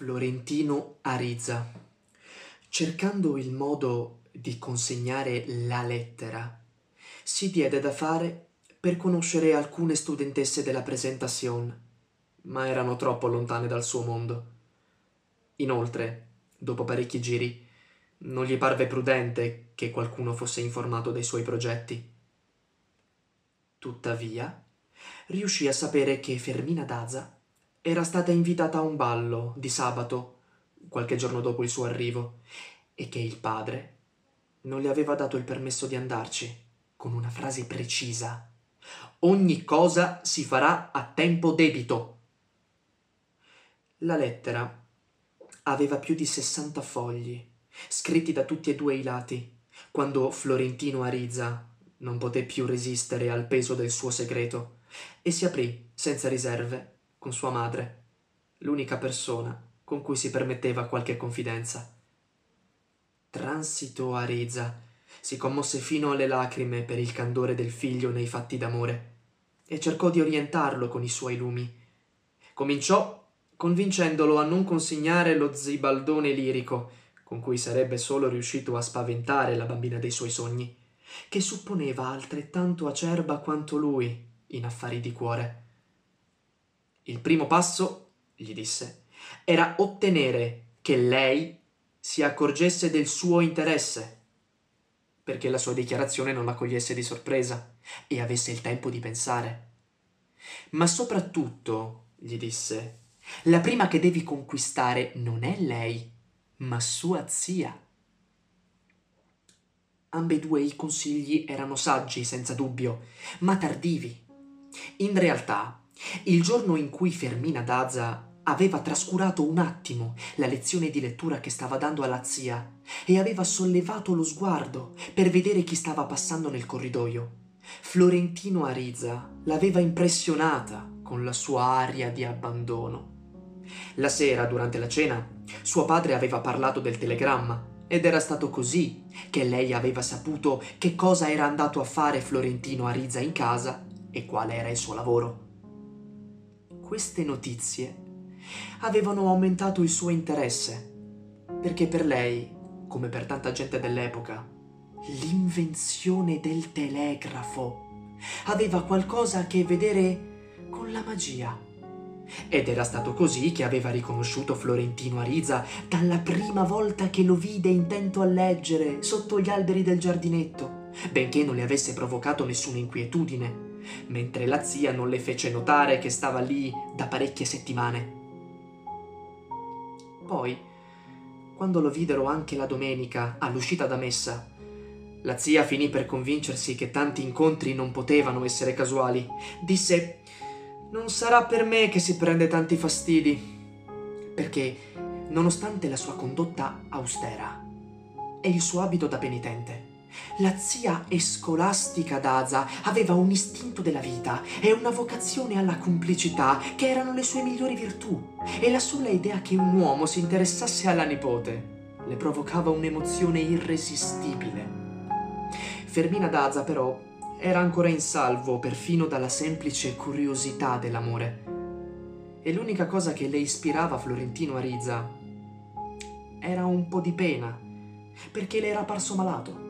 Florentino Ariza, cercando il modo di consegnare la lettera, si diede da fare per conoscere alcune studentesse della presentazione, ma erano troppo lontane dal suo mondo. Inoltre, dopo parecchi giri, non gli parve prudente che qualcuno fosse informato dei suoi progetti. Tuttavia, riuscì a sapere che Fermina Daza era stata invitata a un ballo di sabato, qualche giorno dopo il suo arrivo, e che il padre non le aveva dato il permesso di andarci, con una frase precisa. Ogni cosa si farà a tempo debito. La lettera aveva più di sessanta fogli, scritti da tutti e due i lati, quando Florentino Ariza non poté più resistere al peso del suo segreto e si aprì senza riserve con sua madre, l'unica persona con cui si permetteva qualche confidenza. Transito a Riza si commosse fino alle lacrime per il candore del figlio nei fatti d'amore e cercò di orientarlo con i suoi lumi. Cominciò convincendolo a non consegnare lo zibaldone lirico, con cui sarebbe solo riuscito a spaventare la bambina dei suoi sogni, che supponeva altrettanto acerba quanto lui in affari di cuore. Il primo passo, gli disse, era ottenere che lei si accorgesse del suo interesse, perché la sua dichiarazione non la cogliesse di sorpresa e avesse il tempo di pensare. Ma soprattutto, gli disse, la prima che devi conquistare non è lei, ma sua zia. Ambedue i consigli erano saggi, senza dubbio, ma tardivi. In realtà, il giorno in cui Fermina Daza aveva trascurato un attimo la lezione di lettura che stava dando alla zia e aveva sollevato lo sguardo per vedere chi stava passando nel corridoio. Florentino Ariza l'aveva impressionata con la sua aria di abbandono. La sera, durante la cena, suo padre aveva parlato del telegramma ed era stato così che lei aveva saputo che cosa era andato a fare Florentino Ariza in casa e quale era il suo lavoro queste notizie avevano aumentato il suo interesse, perché per lei, come per tanta gente dell'epoca, l'invenzione del telegrafo aveva qualcosa a che vedere con la magia. Ed era stato così che aveva riconosciuto Florentino Ariza dalla prima volta che lo vide intento a leggere sotto gli alberi del giardinetto, benché non le avesse provocato nessuna inquietudine mentre la zia non le fece notare che stava lì da parecchie settimane. Poi, quando lo videro anche la domenica all'uscita da messa, la zia finì per convincersi che tanti incontri non potevano essere casuali. Disse: Non sarà per me che si prende tanti fastidi. Perché, nonostante la sua condotta austera e il suo abito da penitente, la zia escolastica d'Aza aveva un istinto della vita e una vocazione alla complicità che erano le sue migliori virtù. E la sola idea che un uomo si interessasse alla nipote le provocava un'emozione irresistibile. Fermina d'Aza però era ancora in salvo perfino dalla semplice curiosità dell'amore. E l'unica cosa che le ispirava Florentino Ariza era un po' di pena perché le era parso malato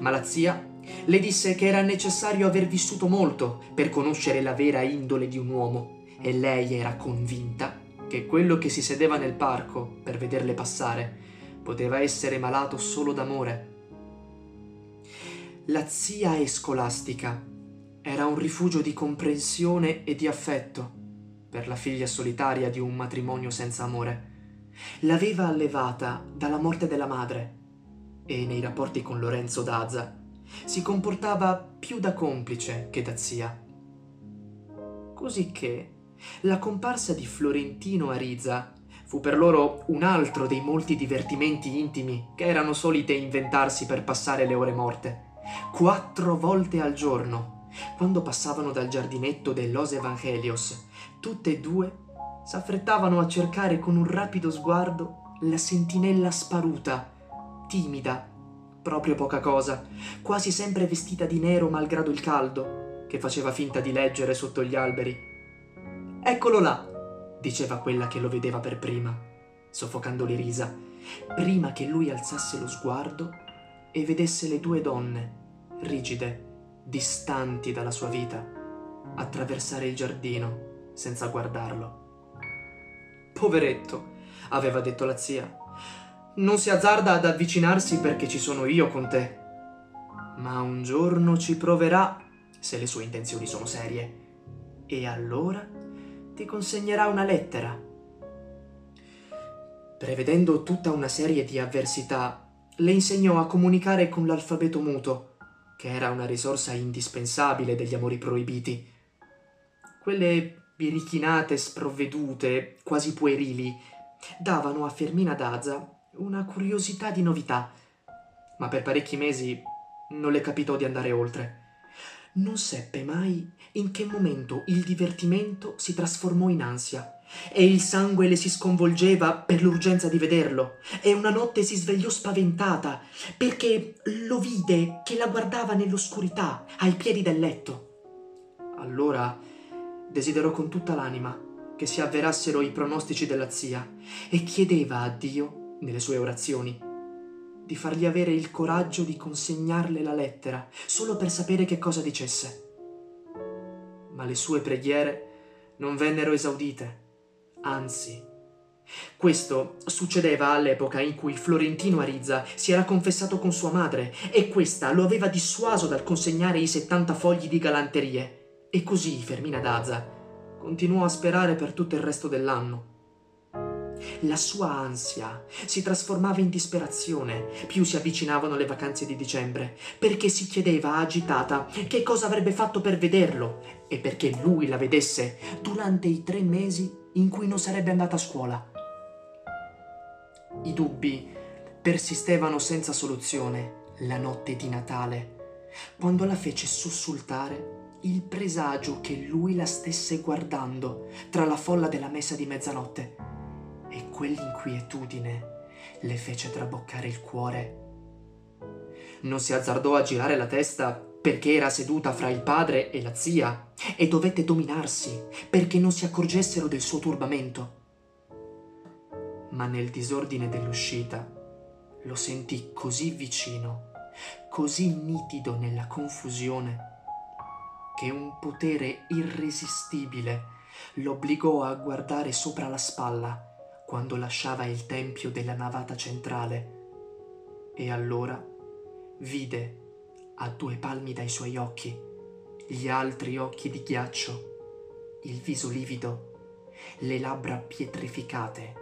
ma la zia le disse che era necessario aver vissuto molto per conoscere la vera indole di un uomo e lei era convinta che quello che si sedeva nel parco per vederle passare poteva essere malato solo d'amore. La zia escolastica era un rifugio di comprensione e di affetto per la figlia solitaria di un matrimonio senza amore. L'aveva allevata dalla morte della madre e nei rapporti con Lorenzo Daza si comportava più da complice che da zia. Cosicché la comparsa di Florentino Ariza fu per loro un altro dei molti divertimenti intimi che erano solite inventarsi per passare le ore morte. Quattro volte al giorno, quando passavano dal giardinetto dell'Os Evangelios, tutte e due s'affrettavano a cercare con un rapido sguardo la sentinella sparuta timida, proprio poca cosa, quasi sempre vestita di nero malgrado il caldo, che faceva finta di leggere sotto gli alberi. Eccolo là! diceva quella che lo vedeva per prima, soffocando le risa, prima che lui alzasse lo sguardo e vedesse le due donne, rigide, distanti dalla sua vita, attraversare il giardino senza guardarlo. Poveretto, aveva detto la zia, non si azzarda ad avvicinarsi perché ci sono io con te. Ma un giorno ci proverà se le sue intenzioni sono serie. E allora ti consegnerà una lettera. Prevedendo tutta una serie di avversità, le insegnò a comunicare con l'alfabeto muto, che era una risorsa indispensabile degli amori proibiti. Quelle birichinate sprovvedute, quasi puerili, davano a Fermina Daza una curiosità di novità, ma per parecchi mesi non le capitò di andare oltre. Non seppe mai in che momento il divertimento si trasformò in ansia e il sangue le si sconvolgeva per l'urgenza di vederlo e una notte si svegliò spaventata perché lo vide che la guardava nell'oscurità ai piedi del letto. Allora desiderò con tutta l'anima che si avverassero i pronostici della zia e chiedeva a Dio, nelle sue orazioni, di fargli avere il coraggio di consegnarle la lettera solo per sapere che cosa dicesse. Ma le sue preghiere non vennero esaudite, anzi. Questo succedeva all'epoca in cui Florentino Arizza si era confessato con sua madre e questa lo aveva dissuaso dal consegnare i 70 fogli di galanterie. E così Fermina Daza continuò a sperare per tutto il resto dell'anno. La sua ansia si trasformava in disperazione più si avvicinavano le vacanze di dicembre, perché si chiedeva agitata che cosa avrebbe fatto per vederlo e perché lui la vedesse durante i tre mesi in cui non sarebbe andata a scuola. I dubbi persistevano senza soluzione la notte di Natale, quando la fece sussultare il presagio che lui la stesse guardando tra la folla della messa di mezzanotte e quell'inquietudine le fece traboccare il cuore. Non si azzardò a girare la testa perché era seduta fra il padre e la zia e dovette dominarsi perché non si accorgessero del suo turbamento. Ma nel disordine dell'uscita lo sentì così vicino, così nitido nella confusione che un potere irresistibile l'obbligò a guardare sopra la spalla quando lasciava il tempio della navata centrale e allora vide a due palmi dai suoi occhi gli altri occhi di ghiaccio, il viso livido, le labbra pietrificate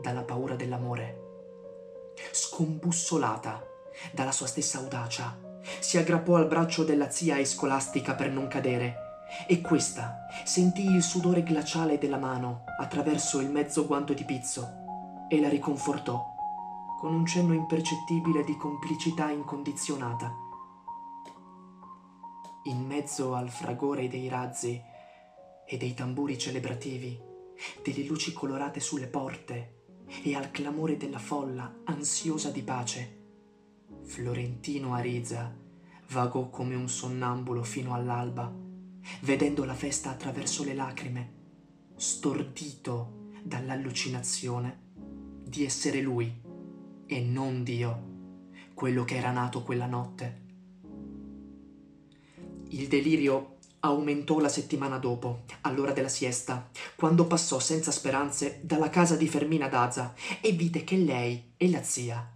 dalla paura dell'amore. Scombussolata dalla sua stessa audacia, si aggrappò al braccio della zia e scolastica per non cadere e questa sentì il sudore glaciale della mano attraverso il mezzo guanto di pizzo e la riconfortò con un cenno impercettibile di complicità incondizionata. In mezzo al fragore dei razzi e dei tamburi celebrativi, delle luci colorate sulle porte e al clamore della folla ansiosa di pace, Florentino Ariza vagò come un sonnambulo fino all'alba, vedendo la festa attraverso le lacrime, stordito dall'allucinazione di essere lui e non Dio, quello che era nato quella notte. Il delirio aumentò la settimana dopo, all'ora della siesta, quando passò senza speranze dalla casa di Fermina Daza e vide che lei e la zia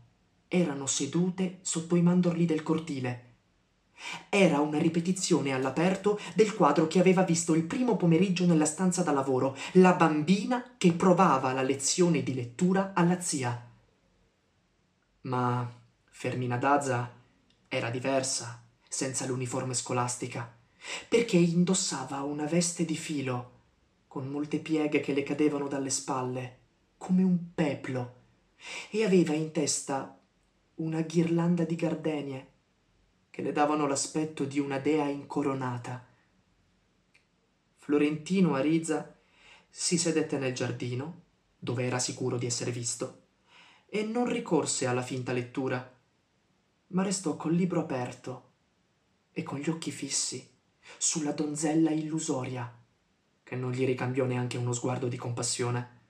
erano sedute sotto i mandorli del cortile. Era una ripetizione all'aperto del quadro che aveva visto il primo pomeriggio nella stanza da lavoro, la bambina che provava la lezione di lettura alla zia. Ma Fermina Daza era diversa, senza l'uniforme scolastica, perché indossava una veste di filo, con molte pieghe che le cadevano dalle spalle, come un peplo, e aveva in testa una ghirlanda di gardenie che le davano l'aspetto di una dea incoronata. Florentino Ariza si sedette nel giardino, dove era sicuro di essere visto, e non ricorse alla finta lettura, ma restò col libro aperto e con gli occhi fissi sulla donzella illusoria, che non gli ricambiò neanche uno sguardo di compassione.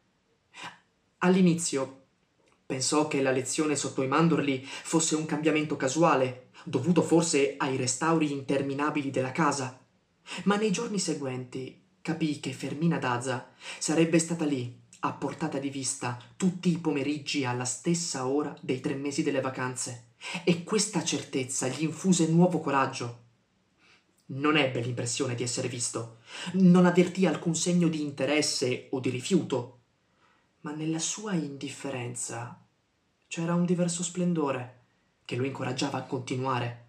All'inizio pensò che la lezione sotto i mandorli fosse un cambiamento casuale, dovuto forse ai restauri interminabili della casa, ma nei giorni seguenti capì che Fermina Daza sarebbe stata lì, a portata di vista, tutti i pomeriggi alla stessa ora dei tre mesi delle vacanze, e questa certezza gli infuse nuovo coraggio. Non ebbe l'impressione di essere visto, non avvertì alcun segno di interesse o di rifiuto, ma nella sua indifferenza c'era un diverso splendore che lo incoraggiava a continuare.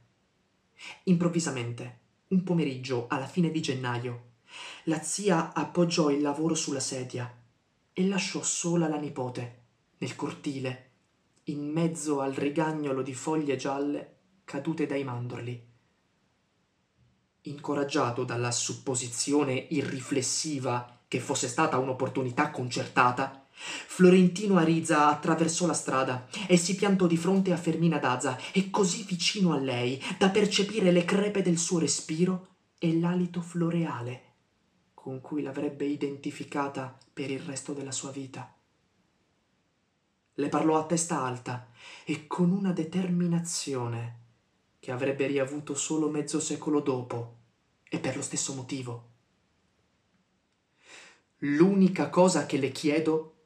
Improvvisamente, un pomeriggio alla fine di gennaio, la zia appoggiò il lavoro sulla sedia e lasciò sola la nipote nel cortile, in mezzo al rigagnolo di foglie gialle cadute dai mandorli. Incoraggiato dalla supposizione irriflessiva che fosse stata un'opportunità concertata, Florentino Ariza attraversò la strada e si piantò di fronte a Fermina Daza e così vicino a lei da percepire le crepe del suo respiro e l'alito floreale con cui l'avrebbe identificata per il resto della sua vita. Le parlò a testa alta e con una determinazione che avrebbe riavuto solo mezzo secolo dopo e per lo stesso motivo. L'unica cosa che le chiedo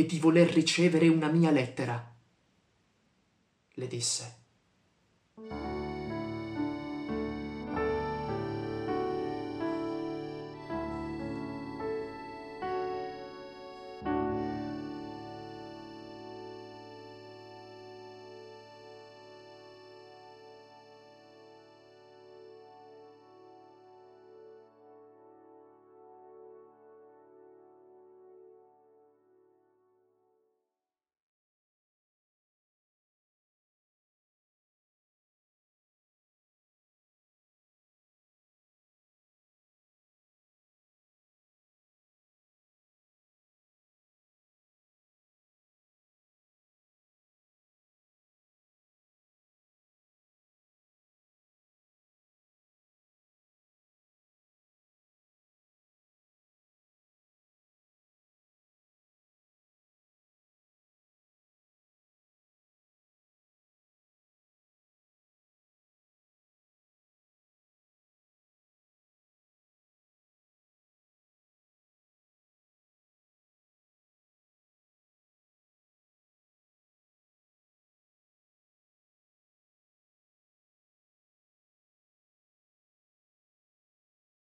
è di voler ricevere una mia lettera, le disse.